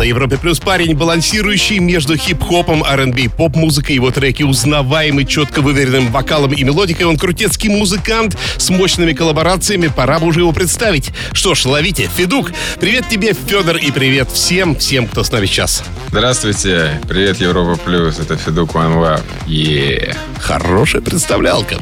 На Европе Плюс парень, балансирующий между хип-хопом, R&B, поп-музыкой. Его треки узнаваемый, четко выверенным вокалом и мелодикой. Он крутецкий музыкант с мощными коллаборациями. Пора бы уже его представить. Что ж, ловите. Федук, привет тебе, Федор, и привет всем, всем, кто с нами сейчас. Здравствуйте, привет Европа Плюс, это Федук One Love. Yeah. Хорошая представлялка.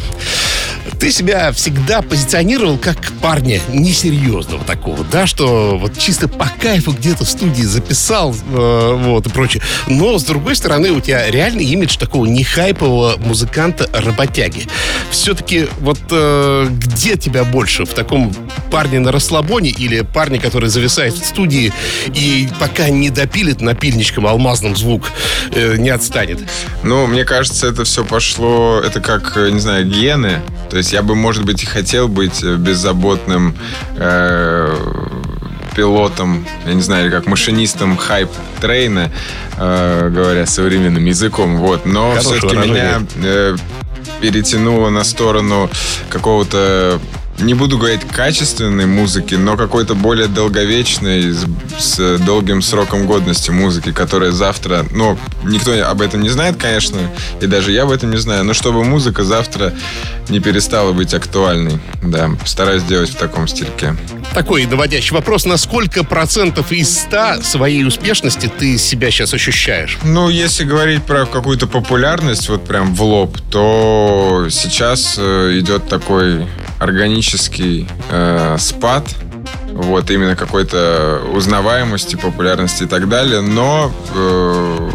Ты себя всегда позиционировал как парня несерьезного такого, да, что вот чисто по кайфу где-то в студии записал, э, вот, и прочее. Но, с другой стороны, у тебя реальный имидж такого нехайпового музыканта-работяги. Все-таки вот э, где тебя больше? В таком парне на расслабоне или парне, который зависает в студии и пока не допилит напильничком алмазным звук, э, не отстанет? Ну, мне кажется, это все пошло, это как, э, не знаю, гены. То есть я бы, может быть, и хотел быть э, беззаботным э, пилотом, я не знаю, или как машинистом hype train а, э, говоря современным языком, вот. Но все-таки меня э, перетянуло на сторону какого-то не буду говорить качественной музыки, но какой-то более долговечной, с, с долгим сроком годности музыки, которая завтра, ну, никто об этом не знает, конечно, и даже я об этом не знаю, но чтобы музыка завтра не перестала быть актуальной, да, стараюсь делать в таком стильке. Такой наводящий вопрос. На сколько процентов из 100 своей успешности ты себя сейчас ощущаешь? Ну, если говорить про какую-то популярность, вот прям в лоб, то сейчас э, идет такой органический э, спад. Вот, именно какой-то узнаваемости, популярности и так далее. Но э,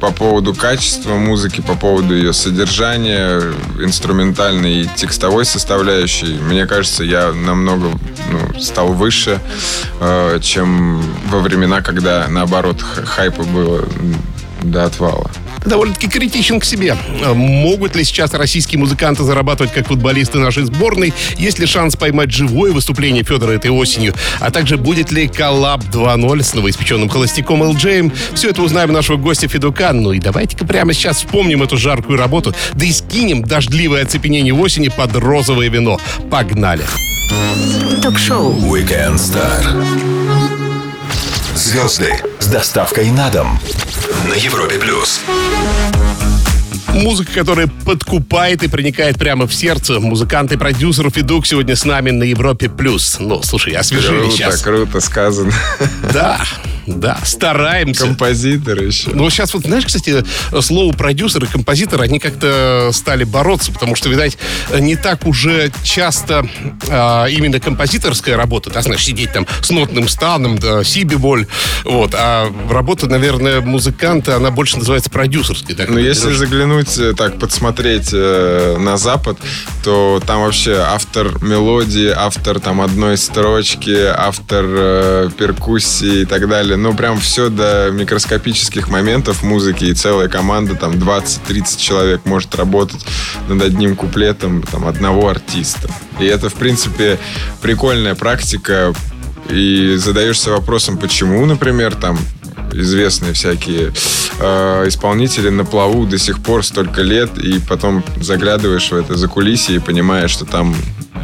по поводу качества музыки, по поводу ее содержания, инструментальной и текстовой составляющей, мне кажется, я намного ну, стал выше, э, чем во времена, когда, наоборот, хайпа было до отвала. Довольно-таки критичен к себе. А Могут ли сейчас российские музыканты зарабатывать как футболисты нашей сборной? Есть ли шанс поймать живое выступление Федора этой осенью? А также будет ли коллаб 2.0 с новоиспеченным холостяком ЛДЖем? Все это узнаем нашего гостя Федука. Ну и давайте-ка прямо сейчас вспомним эту жаркую работу, да и скинем дождливое оцепенение осени под розовое вино. Погнали! Ток-шоу Weekend Star. Звезды с доставкой на дом на Европе Плюс. Музыка, которая подкупает и проникает прямо в сердце. Музыкант и продюсер Федук сегодня с нами на Европе+. плюс. Ну, слушай, освежили Круто, сейчас. круто сказано. Да, да, стараемся. Композитор еще. Ну, сейчас вот, знаешь, кстати, слово продюсер и композитор, они как-то стали бороться, потому что, видать, не так уже часто а, именно композиторская работа, да, знаешь, сидеть там с нотным станом, да, си бемоль, вот, а работа, наверное, музыканта, она больше называется продюсерской. Да, Ну, если берешь- заглянуть, э, так, подсмотреть э, на Запад, то там вообще автор мелодии, автор там одной строчки, автор э, перкуссии и так далее. Ну, прям все до микроскопических моментов музыки, и целая команда, там, 20-30 человек может работать над одним куплетом, там, одного артиста. И это, в принципе, прикольная практика, и задаешься вопросом, почему, например, там известные всякие э, исполнители на плаву до сих пор столько лет, и потом заглядываешь в это закулисье и понимаешь, что там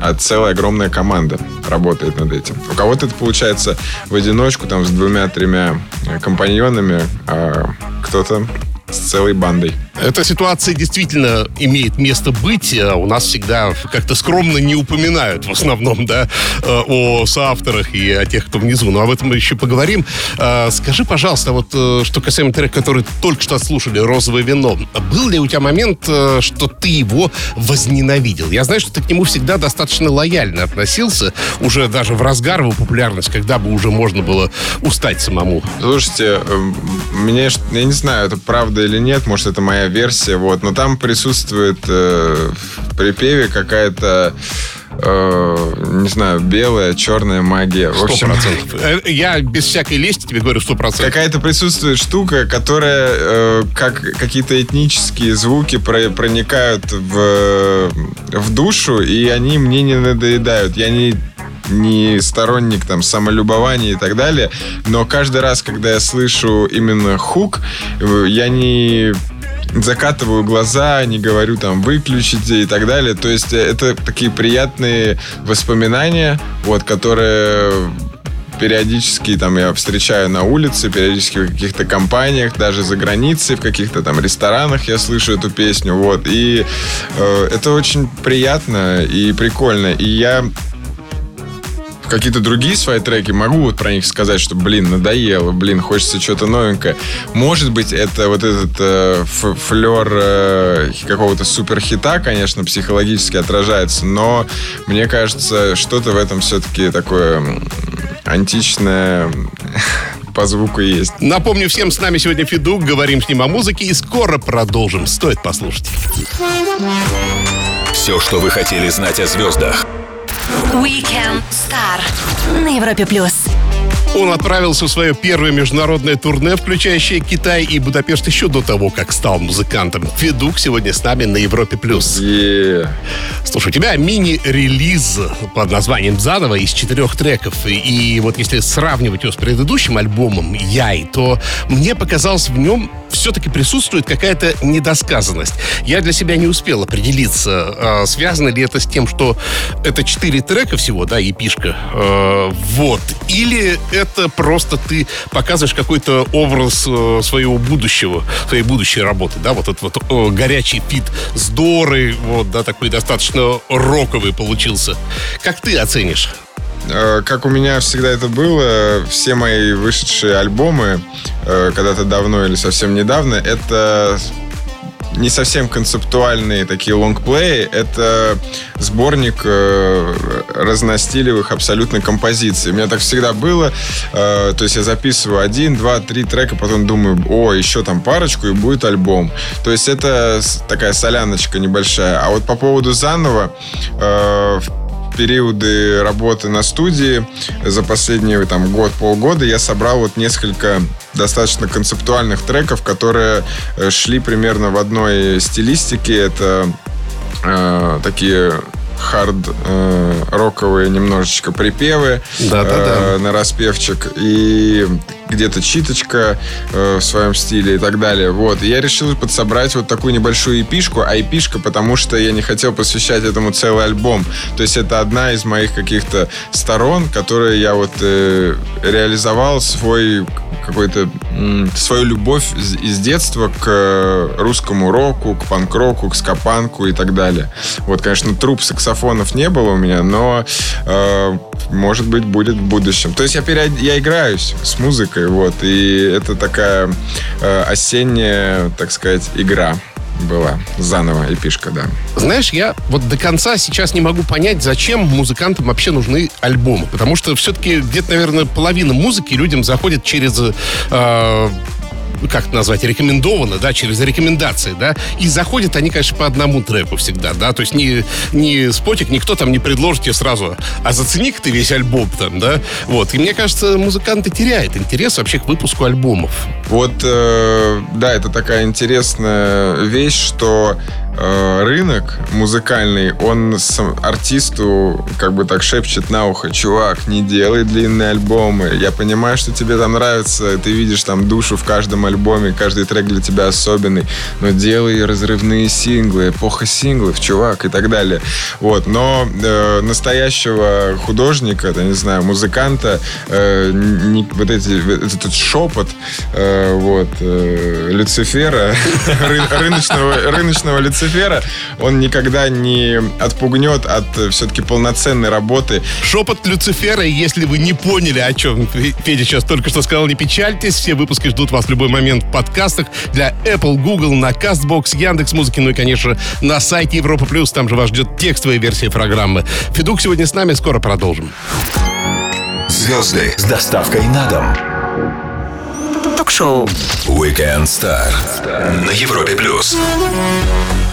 а целая огромная команда работает над этим. У кого-то это получается в одиночку, там, с двумя-тремя э, компаньонами, а кто-то с целой бандой. Эта ситуация действительно имеет место быть. А У нас всегда как-то скромно не упоминают в основном, да, э, о соавторах и о тех, кто внизу. Но об этом мы еще поговорим. А, Скажи, пожалуйста, вот э, что касаемо трека, который только что отслушали, «Розовое вино». Был ли у тебя момент, э, что ты его возненавидел? Я знаю, что ты к нему всегда достаточно лояльно относился, уже даже в разгар его популярность, когда бы уже можно было устать самому. Слушайте, ш- я не знаю, это правда или нет, может, это моя версия, вот, но там присутствует э, в припеве какая-то э, не знаю, белая, черная магия. В Сто общем. Э, Я без всякой лести тебе говорю сто процентов. какая-то присутствует штука, которая э, как какие-то этнические звуки про- проникают в, в душу, и они мне не надоедают. Я не не сторонник там самолюбования и так далее, но каждый раз, когда я слышу именно хук, я не закатываю глаза, не говорю там выключите и так далее. То есть это такие приятные воспоминания, вот, которые периодически там я встречаю на улице, периодически в каких-то компаниях, даже за границей, в каких-то там ресторанах я слышу эту песню, вот. И э, это очень приятно и прикольно. И я какие-то другие свои треки, могу вот про них сказать, что, блин, надоело, блин, хочется что-то новенькое. Может быть, это вот этот э, флер э, какого-то суперхита, конечно, психологически отражается, но мне кажется, что-то в этом все-таки такое античное по звуку есть. Напомню всем, с нами сегодня Федук, говорим с ним о музыке и скоро продолжим. Стоит послушать. Все, что вы хотели знать о звездах. Weekend Star на Европе плюс. Он отправился в свое первое международное турне, включающее Китай и Будапешт еще до того, как стал музыкантом. Федук сегодня с нами на Европе+. плюс. Yeah. Слушай, у тебя мини-релиз под названием «Заново» из четырех треков. И, вот если сравнивать его с предыдущим альбомом «Яй», то мне показалось в нем все-таки присутствует какая-то недосказанность. Я для себя не успел определиться, э, связано ли это с тем, что это четыре трека всего, да, и пишка. Э, вот. Или это просто ты показываешь какой-то образ э, своего будущего, своей будущей работы, да, вот этот вот э, горячий фит с Дорой, вот, да, такой достаточно роковый получился. Как ты оценишь? Э, как у меня всегда это было, все мои вышедшие альбомы, когда-то давно или совсем недавно, это не совсем концептуальные такие лонгплеи. Это сборник э, разностилевых абсолютно композиций. У меня так всегда было. Э, то есть я записываю один, два, три трека, потом думаю, о, еще там парочку и будет альбом. То есть это такая соляночка небольшая. А вот по поводу заново, э, периоды работы на студии. За последние там год-полгода я собрал вот несколько достаточно концептуальных треков, которые э, шли примерно в одной стилистике. Это э, такие хард э, роковые немножечко припевы да, да, э, на распевчик и где-то читочка э, в своем стиле и так далее. Вот. И я решил подсобрать вот такую небольшую эпишку, а эпишка, потому что я не хотел посвящать этому целый альбом. То есть это одна из моих каких-то сторон, которые я вот э, реализовал свой какой-то свою любовь из детства к русскому року, к панк-року, к скопанку и так далее. Вот, конечно, труп саксофонов не было у меня, но э, может быть будет в будущем. То есть я, перед... я играюсь с музыкой, вот, и это такая э, осенняя, так сказать, игра была заново эпишка, да. Знаешь, я вот до конца сейчас не могу понять, зачем музыкантам вообще нужны альбомы. Потому что все-таки где-то, наверное, половина музыки людям заходит через э, как это назвать, рекомендовано, да, через рекомендации, да, и заходят они, конечно, по одному треку всегда, да, то есть не, не спотик, никто там не предложит тебе сразу, а зацени ты весь альбом там, да, вот, и мне кажется, музыканты теряют интерес вообще к выпуску альбомов. Вот, э, да, это такая интересная вещь, что рынок музыкальный, он артисту как бы так шепчет на ухо, чувак, не делай длинные альбомы. Я понимаю, что тебе там нравится, ты видишь там душу в каждом альбоме, каждый трек для тебя особенный, но делай разрывные синглы, эпоха синглов, чувак, и так далее. Вот, но э, настоящего художника, я не знаю, музыканта, э, не, вот эти, этот шепот, э, вот, э, Люцифера, рыночного, рыночного Люцифера, Люцифера, он никогда не отпугнет от э, все-таки полноценной работы. Шепот Люцифера, если вы не поняли, о чем Федя сейчас только что сказал, не печальтесь. Все выпуски ждут вас в любой момент в подкастах для Apple, Google, на CastBox, Яндекс Музыки, ну и, конечно, на сайте Европа Плюс. Там же вас ждет текстовая версия программы. Федук сегодня с нами, скоро продолжим. Звезды с доставкой на дом. Ток-шоу Weekend Star на Европе Плюс.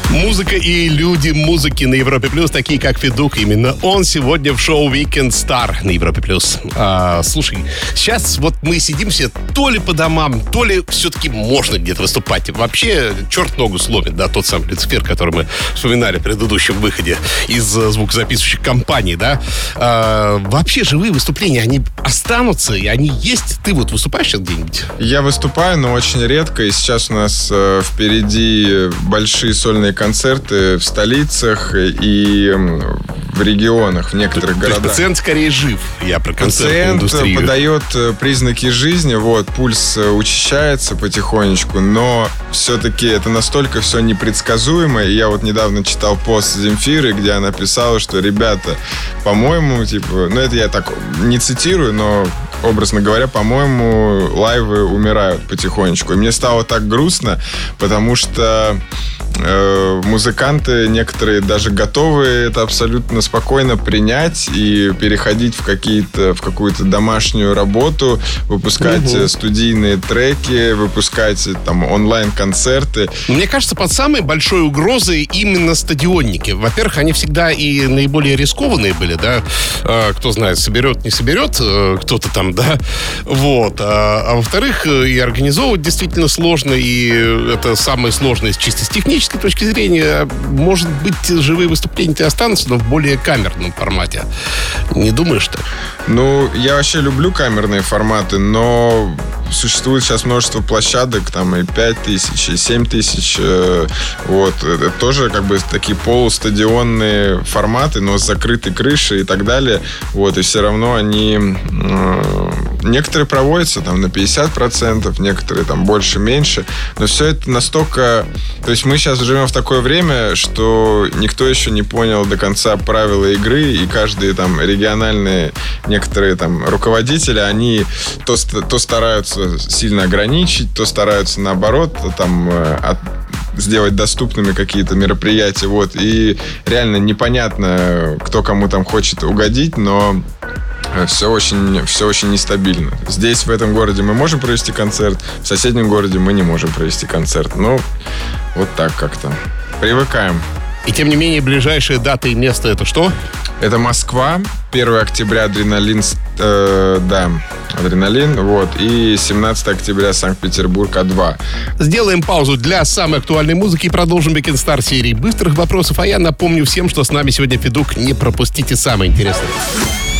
Музыка и люди музыки на Европе Плюс, такие как Федук. Именно он сегодня в шоу Weekend Star на Европе Плюс. А, слушай, сейчас вот мы сидим все то ли по домам, то ли все-таки можно где-то выступать. Вообще, черт ногу сломит, да, тот самый Люцифер, который мы вспоминали в предыдущем выходе из звукозаписывающих компаний, да. А, вообще, живые выступления, они останутся, и они есть. Ты вот выступаешь сейчас где-нибудь? Я выступаю, но очень редко, и сейчас у нас э, впереди большие сольные концерты в столицах и в регионах, в некоторых то, городах. То есть пациент скорее жив, я про Пациент индустрию. подает э, признаки жизни, вот, пульс э, учащается потихонечку, но все-таки это настолько все непредсказуемо. И я вот недавно читал пост Земфиры, где она писала, что ребята, по-моему, типа, ну это я так не цитирую, но образно говоря, по-моему, лайвы умирают потихонечку. И мне стало так грустно, потому что э, музыканты некоторые даже готовы это абсолютно спокойно принять и переходить в какие-то в какую-то домашнюю работу, выпускать угу. студийные треки, выпускать там онлайн-концерты. Мне кажется, под самой большой угрозой именно стадионники. Во-первых, они всегда и наиболее рискованные были, да. Э, кто знает, соберет, не соберет э, кто-то там, да. Вот. А, а во-вторых, и организовывать действительно сложно, и это самое сложное чисто с технической точки зрения. Может быть, живые выступления останутся, но в более камерном формате. Не думаешь ты? Ну, я вообще люблю камерные форматы, но существует сейчас множество площадок, там и 5 тысяч, и 7 тысяч. Э, вот. Это тоже как бы такие полустадионные форматы, но с закрытой крышей и так далее. Вот. И все равно они... Э, некоторые проводятся там на 50%, некоторые там больше-меньше. Но все это настолько... То есть мы сейчас живем в такое время, что никто еще не понял до конца правила игры, и каждые там региональные некоторые там руководители, они то, то стараются сильно ограничить, то стараются наоборот там э, от, сделать доступными какие-то мероприятия. Вот. И реально непонятно, кто кому там хочет угодить, но все очень, все очень нестабильно. Здесь, в этом городе, мы можем провести концерт, в соседнем городе мы не можем провести концерт. Ну, вот так как-то. Привыкаем. И тем не менее, ближайшие даты и место это что? Это Москва, 1 октября Адреналин, э, да, Адреналин, вот, и 17 октября Санкт-Петербург А2. Сделаем паузу для самой актуальной музыки и продолжим Weekend Star серии быстрых вопросов. А я напомню всем, что с нами сегодня Федук. Не пропустите самое интересное.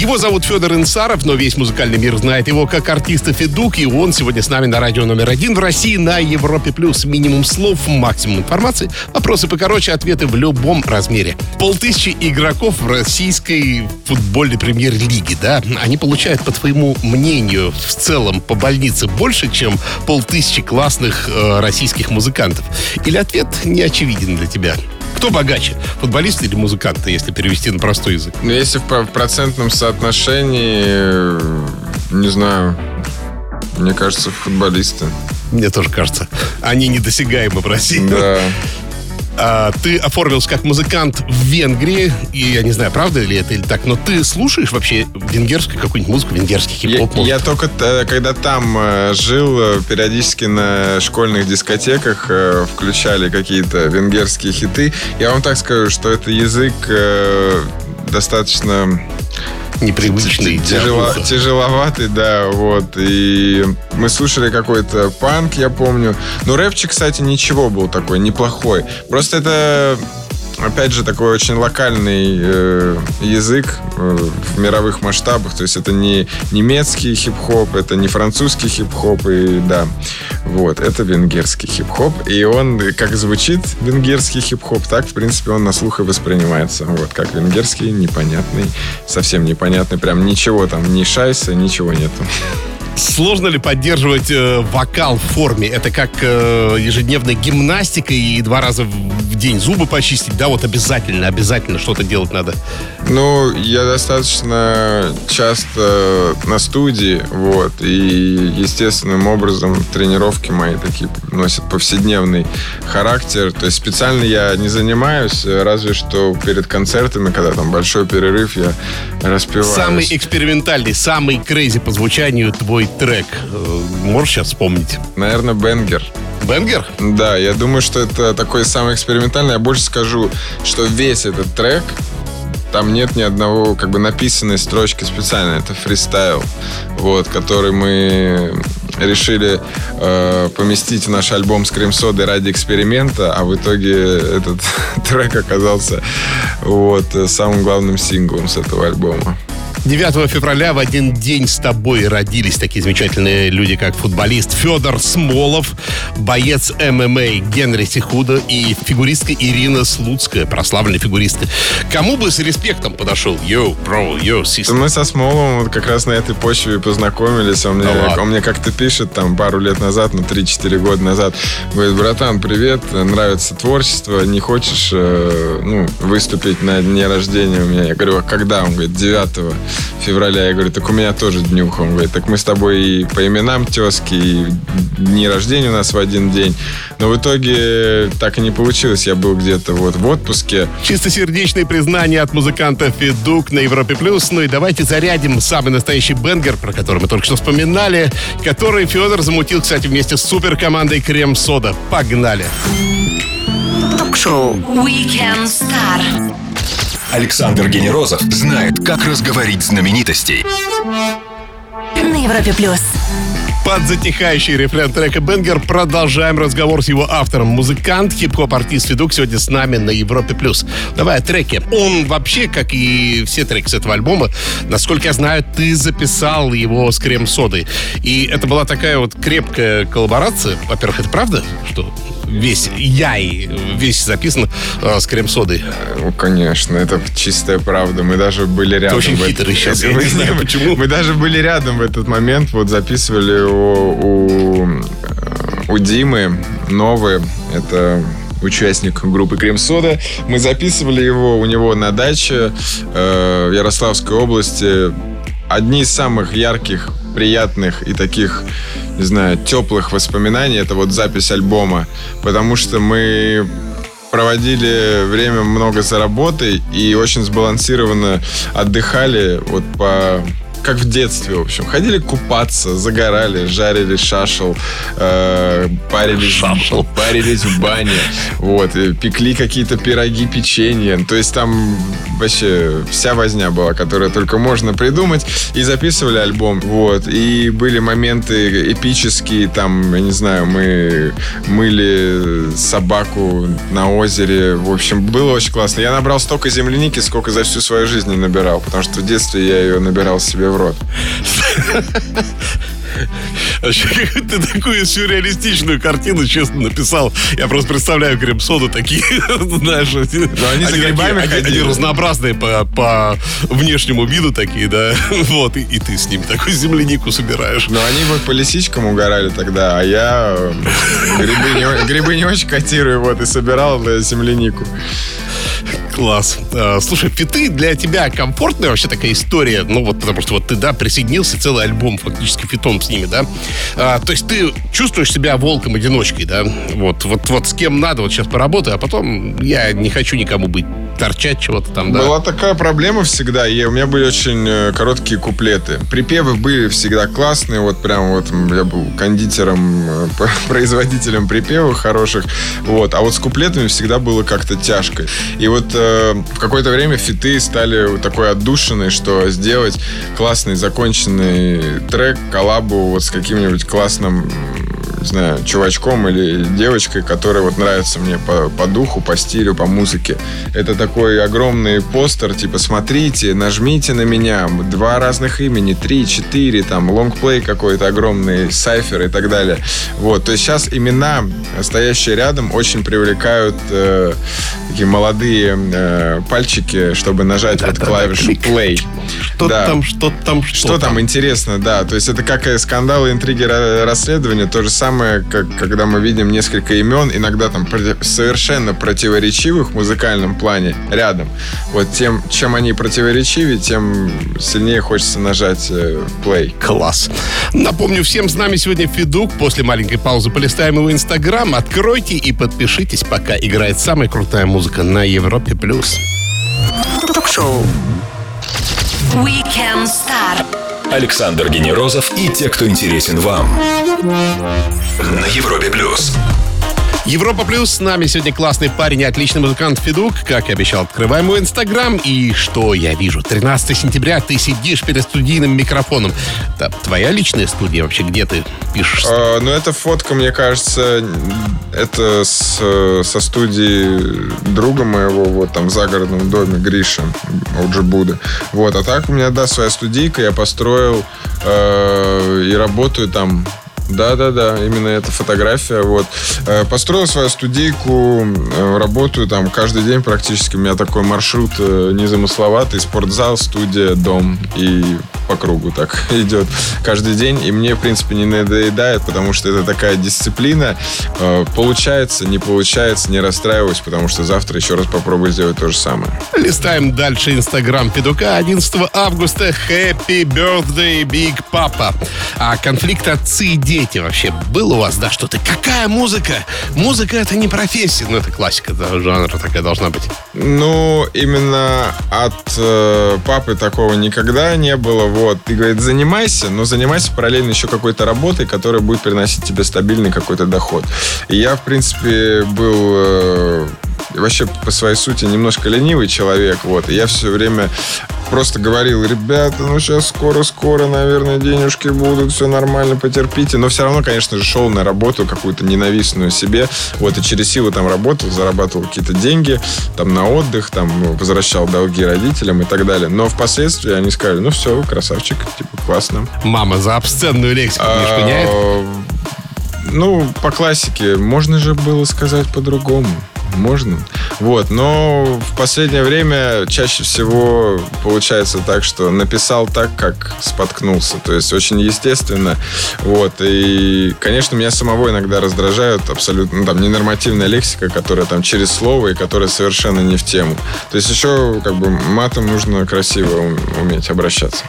Его зовут Федор Инсаров, но весь музыкальный мир знает его как артиста Федук, и он сегодня с нами на радио номер один в России на Европе+. плюс. Минимум слов, максимум информации, вопросы покороче, ответы в любом размере. Полтысячи игроков в российской футбольной премьер-лиге, да? Они получают, по твоему мнению, в целом по больнице больше, чем полтысячи классных э, российских музыкантов? Или ответ не очевиден для тебя? Кто богаче, футболисты или музыканты, если перевести на простой язык? Ну, если в процентном соотношении, не знаю, мне кажется, футболисты. Мне тоже кажется. Они недосягаемы в России. Да. А, ты оформился как музыкант в Венгрии, и я не знаю, правда ли это или так, но ты слушаешь вообще венгерскую какую-нибудь музыку, венгерский хип-хоп? Я, я только, когда там э, жил, э, периодически на школьных дискотеках э, включали какие-то венгерские хиты. Я вам так скажу, что это язык достаточно непривычный. Тяжело, тяжеловатый, да, вот. И мы слушали какой-то панк, я помню. Но рэпчик, кстати, ничего был такой, неплохой. Просто это опять же, такой очень локальный э, язык э, в мировых масштабах. То есть это не немецкий хип-хоп, это не французский хип-хоп, и да, вот, это венгерский хип-хоп. И он, как звучит венгерский хип-хоп, так, в принципе, он на слух и воспринимается. Вот, как венгерский, непонятный, совсем непонятный, прям ничего там, ни шайса, ничего нету. Сложно ли поддерживать э, вокал в форме? Это как э, ежедневная гимнастика и два раза в день зубы почистить, да? Вот обязательно, обязательно что-то делать надо. Ну, я достаточно часто на студии, вот, и естественным образом тренировки мои такие носят повседневный характер. То есть специально я не занимаюсь, разве что перед концертами, когда там большой перерыв, я распеваю. Самый экспериментальный, самый крейзи по звучанию твой трек. Э, Можешь сейчас вспомнить? Наверное, Бенгер. Бенгер? Да, я думаю, что это такой самый экспериментальный. Я больше скажу, что весь этот трек там нет ни одного как бы написанной строчки специально. Это фристайл, вот, который мы решили э, поместить в наш альбом с крем-содой ради эксперимента, а в итоге этот трек оказался вот, самым главным синглом с этого альбома. 9 февраля в один день с тобой родились такие замечательные люди, как футболист Федор Смолов, боец ММА Генри Сихуда и фигуристка Ирина Слуцкая, прославленная фигуристка. Кому бы с респектом подошел? Yo, bro, yo, sister. Мы со Смоловым вот как раз на этой почве познакомились. Он мне, Да он мне как-то пишет там пару лет назад, ну 3-4 года назад. Говорит, братан, привет, нравится творчество, не хочешь э, ну, выступить на дне рождения у меня? Я говорю, а когда? Он говорит, 9 февраля. Я говорю, так у меня тоже днюха. Он говорит, так мы с тобой и по именам тески, и дни рождения у нас в один день. Но в итоге так и не получилось. Я был где-то вот в отпуске. Чистосердечные признания от музыканта Федук на Европе Плюс. Ну и давайте зарядим самый настоящий бенгер, про который мы только что вспоминали, который Федор замутил, кстати, вместе с суперкомандой Крем Сода. Погнали! Ток-шоу Weekend Star. Александр Генерозов знает, как разговорить знаменитостей. На Европе плюс. Под затихающий рефрен трека Бенгер продолжаем разговор с его автором. Музыкант, хип-хоп-артист Федук сегодня с нами на Европе+. плюс. Давай о треке. Он вообще, как и все треки с этого альбома, насколько я знаю, ты записал его с крем-содой. И это была такая вот крепкая коллаборация. Во-первых, это правда, что весь я и весь записан э, с крем-содой? Ну, конечно, это чистая правда. Мы даже были рядом. очень в этот- хитрый сейчас, я Мы- не знаю, почему. Мы даже были рядом в этот момент. Вот записывали у, э, у Димы новые. Это участник группы Крем Сода. Мы записывали его у него на даче э, в Ярославской области. Одни из самых ярких, приятных и таких, не знаю, теплых воспоминаний это вот запись альбома. Потому что мы проводили время много за работой и очень сбалансированно отдыхали вот по как в детстве, в общем. Ходили купаться, загорали, жарили шашел, э, парились, Шашел. парились в бане, вот, пекли какие-то пироги, печенье. То есть там вообще вся возня была, которую только можно придумать. И записывали альбом, вот. И были моменты эпические, там, я не знаю, мы мыли собаку на озере. В общем, было очень классно. Я набрал столько земляники, сколько за всю свою жизнь не набирал, потому что в детстве я ее набирал себе в рот. Ты такую сюрреалистичную картину, честно, написал. Я просто представляю крем-соду такие, знаешь... они за грибами они- разнообразные по, по внешнему виду такие, да. Вот, и, и ты с ним такую землянику собираешь. Но они вот по лисичкам угорали тогда, а я грибы не, грибы не очень котирую, вот, и собирал э, землянику. Класс. А, Слушай, фиты для тебя комфортная вообще такая история? Ну вот, потому что вот ты, да, присоединился, целый альбом фактически фитом с ними, да? А, то есть ты чувствуешь себя волком-одиночкой, да? Вот, вот, вот с кем надо, вот сейчас поработаю, а потом я не хочу никому быть, торчать чего-то там, да? Была такая проблема всегда, и у меня были очень э, короткие куплеты. Припевы были всегда классные, вот прям вот я был кондитером, э, производителем припевов хороших, вот. А вот с куплетами всегда было как-то тяжко. И вот в какое-то время фиты стали такой отдушиной, что сделать классный законченный трек, коллабу вот с каким-нибудь классным не знаю, чувачком или девочкой, которая вот нравится мне по, по духу, по стилю, по музыке. Это такой огромный постер, типа, смотрите, нажмите на меня, два разных имени, три, четыре, там, лонгплей какой-то огромный, сайфер и так далее. Вот, то есть сейчас имена, стоящие рядом, очень привлекают э, такие молодые э, пальчики, чтобы нажать да, вот да, клавишу да, play. Что да. там, что там, что, что там? там интересно, да. То есть это как скандалы, интриги, расследования. То же самое, как когда мы видим несколько имен, иногда там совершенно противоречивых в музыкальном плане рядом. Вот тем, чем они противоречивее, тем сильнее хочется нажать э, play. Класс. Напомню, всем с нами сегодня Федук. После маленькой паузы полистаем его инстаграм. Откройте и подпишитесь, пока играет самая крутая музыка на Европе+. плюс. Ток-шоу Weekend Star. Александр Генерозов и те, кто интересен вам. На Европе плюс. Европа Плюс. С нами сегодня классный парень и отличный музыкант Федук. Как и обещал, открываем мой инстаграм. И что я вижу? 13 сентября ты сидишь перед студийным микрофоном. Это твоя личная студия вообще? Где ты пишешь? А, ну, эта фотка, мне кажется, это с, со студии друга моего, вот там в загородном доме Гриша Уджибуда. Вот, а так у меня, да, своя студийка, я построил э, и работаю там да, да, да, именно эта фотография. Вот. Э, построил свою студийку, э, работаю там каждый день практически. У меня такой маршрут э, незамысловатый. Спортзал, студия, дом. И по кругу так идет каждый день. И мне, в принципе, не надоедает, потому что это такая дисциплина. Получается, не получается, не расстраиваюсь, потому что завтра еще раз попробую сделать то же самое. Листаем дальше Инстаграм Федука. 11 августа Happy Birthday Big Papa. А конфликт отцы и дети дети вообще был у вас, да, что-то? Какая музыка? Музыка это не профессия. Ну, это классика да, жанра такая должна быть. Ну, именно от э, папы такого никогда не было. Вот. Ты, говорит, занимайся, но занимайся параллельно еще какой-то работой, которая будет приносить тебе стабильный какой-то доход. И я, в принципе, был э, вообще по своей сути немножко ленивый человек, вот, и я все время просто говорил, ребята, ну сейчас скоро-скоро, наверное, денежки будут, все нормально, потерпите, но все равно, конечно же, шел на работу какую-то ненавистную себе, вот, и через силу там работал, зарабатывал какие-то деньги, там, на отдых, там, возвращал долги родителям и так далее, но впоследствии они сказали, ну все, красавчик, типа, классно. Мама за обсценную лексику не шпыняет? А, ну, по классике, можно же было сказать по-другому можно. Вот, но в последнее время чаще всего получается так, что написал так, как споткнулся. То есть очень естественно. Вот, и, конечно, меня самого иногда раздражают абсолютно, ну, там, ненормативная лексика, которая там через слово и которая совершенно не в тему. То есть еще, как бы, матом нужно красиво уметь обращаться.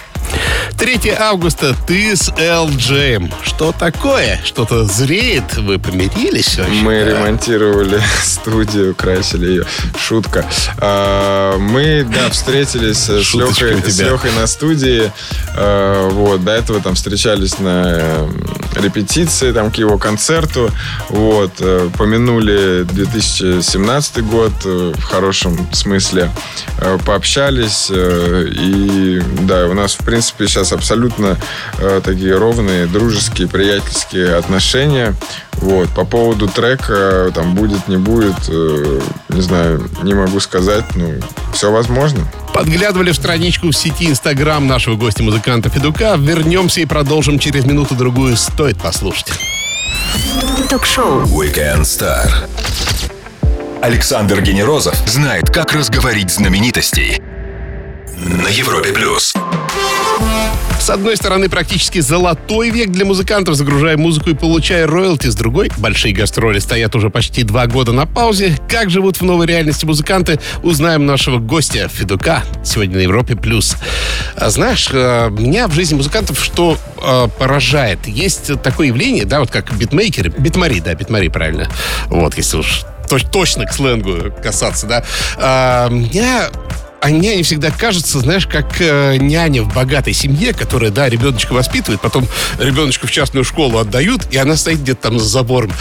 3 августа ты с LJ. Что такое? Что-то зреет? Вы помирились вообще? Мы ремонтировали студию, красили ее. Шутка. А, мы, да, встретились с Лехой, с Лехой на студии. А, вот, до этого там встречались на э, репетиции там к его концерту. Вот, э, помянули 2017 год э, в хорошем смысле. Пообщались. И, да, у нас, в принципе, сейчас абсолютно э, такие ровные, дружеские, приятельские отношения. Вот. По поводу трека, там, будет, не будет, э, не знаю, не могу сказать, ну, все возможно. Подглядывали в страничку в сети Инстаграм нашего гостя-музыканта Федука. Вернемся и продолжим через минуту-другую. Стоит послушать. Ток-шоу Weekend Star. Александр Генерозов знает, как разговорить знаменитостей на Европе плюс. С одной стороны, практически золотой век для музыкантов, загружая музыку и получая роялти. С другой, большие гастроли стоят уже почти два года на паузе. Как живут в новой реальности музыканты, узнаем нашего гостя Федука сегодня на Европе+. плюс. А знаешь, э, меня в жизни музыкантов что э, поражает? Есть такое явление, да, вот как битмейкеры, битмари, да, битмари, правильно. Вот, если уж точно к сленгу касаться, да. А, меня они, они всегда кажутся, знаешь, как э, няня в богатой семье, которая, да, ребеночка воспитывает, потом ребеночку в частную школу отдают, и она стоит где-то там за забором.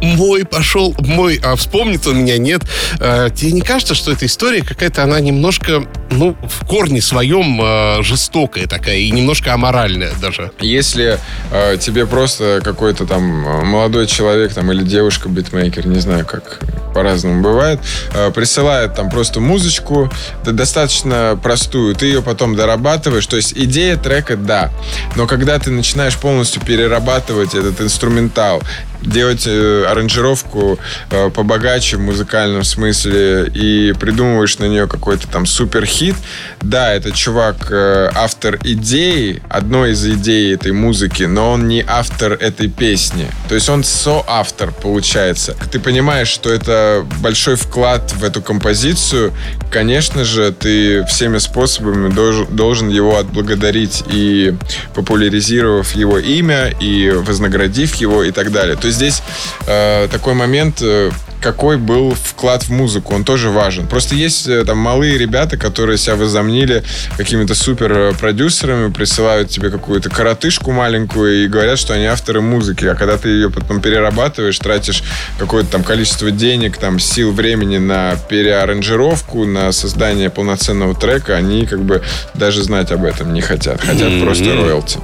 Мой пошел, мой, а вспомнит он меня, нет. Э, тебе не кажется, что эта история какая-то, она немножко ну, в корне своем э, жестокая такая и немножко аморальная даже. Если э, тебе просто какой-то там э, молодой человек там или девушка битмейкер, не знаю, как по-разному бывает, э, присылает там просто музычку, да, достаточно простую, ты ее потом дорабатываешь, то есть идея трека, да, но когда ты начинаешь полностью перерабатывать этот инструментал, делать э, аранжировку э, побогаче в музыкальном смысле и придумываешь на нее какой-то там супер хит, да, это чувак э, автор идеи, одной из идей этой музыки, но он не автор этой песни. То есть он соавтор, получается. Ты понимаешь, что это большой вклад в эту композицию, конечно же, ты всеми способами должен, его отблагодарить и популяризировав его имя, и вознаградив его и так далее. То здесь э, такой момент, э, какой был вклад в музыку, он тоже важен. Просто есть э, там малые ребята, которые себя возомнили какими-то супер э, продюсерами, присылают тебе какую-то коротышку маленькую и говорят, что они авторы музыки. А когда ты ее потом перерабатываешь, тратишь какое-то там количество денег, там сил, времени на переаранжировку, на создание полноценного трека, они как бы даже знать об этом не хотят. Хотят mm-hmm. просто роялти.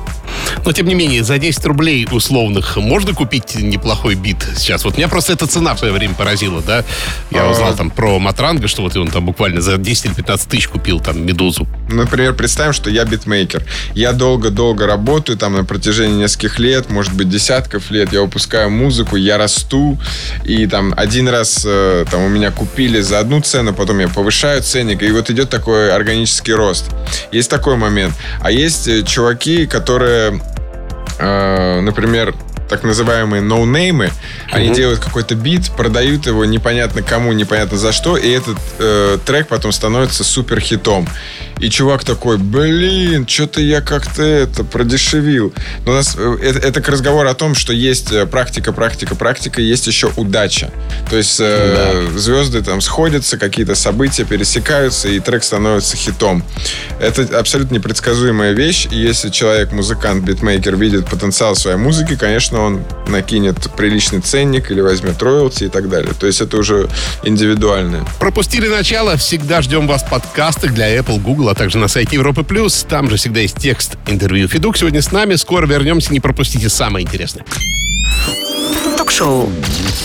Но, тем не менее, за 10 рублей условных можно купить неплохой бит сейчас? Вот меня просто эта цена в свое время поразила, да? Я а... узнал там про Матранга, что вот он там буквально за 10 или 15 тысяч купил там Медузу. Например, представим, что я битмейкер. Я долго-долго работаю там на протяжении нескольких лет, может быть, десятков лет. Я выпускаю музыку, я расту. И там один раз э, там у меня купили за одну цену, потом я повышаю ценник. И вот идет такой органический рост. Есть такой момент. А есть э, чуваки, которые э, например, так называемые ноунеймы, uh-huh. они делают какой-то бит, продают его непонятно кому, непонятно за что, и этот э, трек потом становится супер хитом. И чувак такой, блин, что-то я как-то это продешевил. Но у нас э, это, это к разговору о том, что есть э, практика, практика, практика, есть еще удача. То есть э, да. звезды там сходятся, какие-то события пересекаются, и трек становится хитом. Это абсолютно непредсказуемая вещь. И если человек, музыкант, битмейкер, видит потенциал своей музыки, конечно, он накинет приличный ценник или возьмет роялти и так далее. То есть это уже индивидуально. Пропустили начало? Всегда ждем вас в подкастах для Apple, Google, а также на сайте Европы Плюс. Там же всегда есть текст интервью. Федук сегодня с нами. Скоро вернемся. Не пропустите самое интересное. Ток-шоу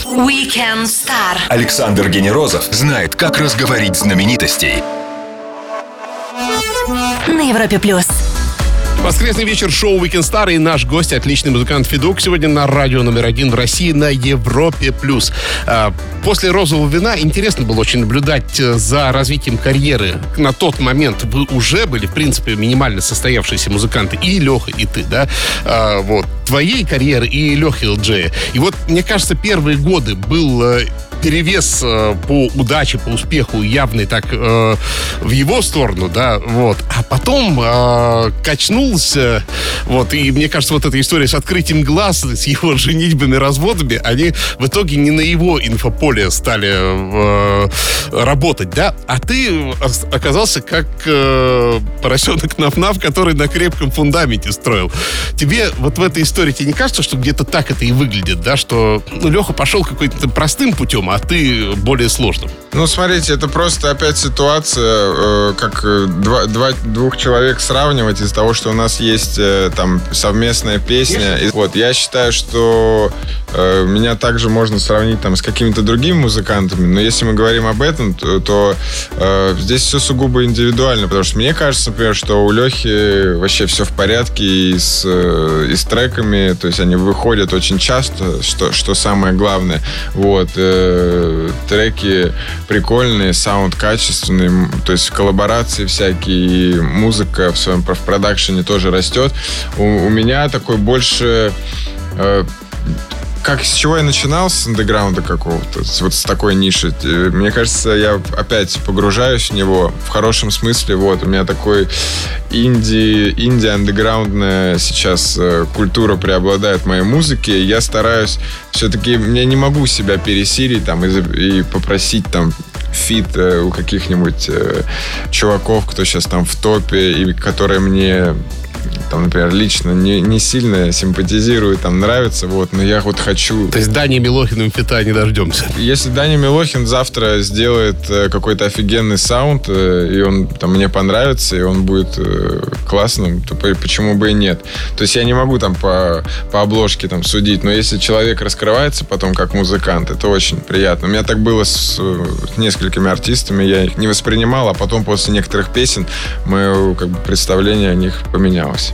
Weekend Star. Александр Генерозов знает, как разговорить знаменитостей. На Европе Плюс. Воскресный вечер шоу Weekend Star и наш гость, отличный музыкант Федук, сегодня на радио номер один в России на Европе+. плюс. А, после «Розового вина» интересно было очень наблюдать э, за развитием карьеры. На тот момент вы уже были, в принципе, минимально состоявшиеся музыканты. И Леха, и ты, да? А, вот. Твоей карьеры и Лехи ЛДЖ. И вот, мне кажется, первые годы был э, перевес э, по удаче, по успеху явный так э, в его сторону, да, вот. А потом э, качнулся, вот, и мне кажется, вот эта история с открытием глаз, с его женитьбами, разводами, они в итоге не на его инфополе стали э, работать, да, а ты оказался как э, поросенок Нафнаф, который на крепком фундаменте строил. Тебе вот в этой истории тебе не кажется, что где-то так это и выглядит, да, что ну, Леха пошел какой-то простым путем, а ты более сложным. Ну, смотрите, это просто опять ситуация, э, как э, два, два, двух человек сравнивать из-за того, что у нас есть э, там совместная песня. И, вот, я считаю, что меня также можно сравнить там с какими-то другими музыкантами, но если мы говорим об этом, то, то э, здесь все сугубо индивидуально, потому что мне кажется, например, что у Лехи вообще все в порядке и с, и с треками, то есть они выходят очень часто, что, что самое главное. Вот. Э, треки прикольные, саунд качественный, то есть коллаборации всякие, музыка в своем в продакшене тоже растет. У, у меня такой больше э, как с чего я начинал с андеграунда какого-то, вот с такой ниши. Э, мне кажется, я опять погружаюсь в него в хорошем смысле. Вот у меня такой инди, инди андеграундная сейчас э, культура преобладает в моей музыке. Я стараюсь все-таки, я не могу себя пересилить там и, и попросить там feat э, у каких-нибудь чуваков, кто сейчас там в топе и которые мне там, например, лично не, не сильно симпатизирую, там, нравится, вот, но я вот хочу... То есть Дани Милохиным фита не дождемся. Если Даня Милохин завтра сделает э, какой-то офигенный саунд, э, и он там мне понравится, и он будет э, классным, то по- почему бы и нет. То есть я не могу там по, по обложке там судить, но если человек раскрывается потом как музыкант, это очень приятно. У меня так было с, э, несколькими артистами, я их не воспринимал, а потом после некоторых песен мое как бы, представление о них поменялось.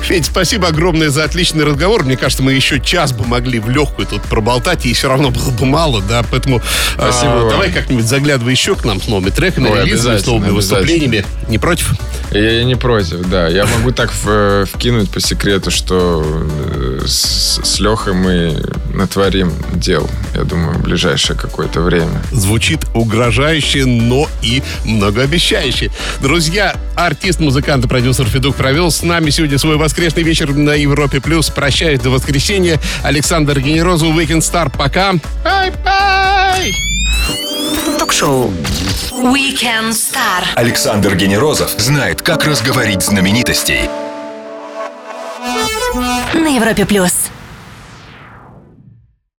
Федь, спасибо огромное за отличный разговор. Мне кажется, мы еще час бы могли в легкую тут проболтать, и все равно было бы мало, да, поэтому а, Спасибо вам. давай как-нибудь заглядывай еще к нам с новыми треками, Ой, релизами, с новыми выступлениями. Не против? Я, не против, да. Я могу так в- вкинуть по секрету, что э, с, с Лехой мы натворим дел, я думаю, в ближайшее какое-то время. Звучит угрожающе, но и многообещающе. Друзья, артист, музыкант и продюсер Федук провел с нами сегодня свой воскресный вечер на Европе+. плюс. Прощаюсь до воскресенья. Александр Генерозов, Weekend Star. Пока. Bye-bye! Ток-шоу Weekend Star. Александр Генерозов знает, как разговорить знаменитостей. На Европе плюс.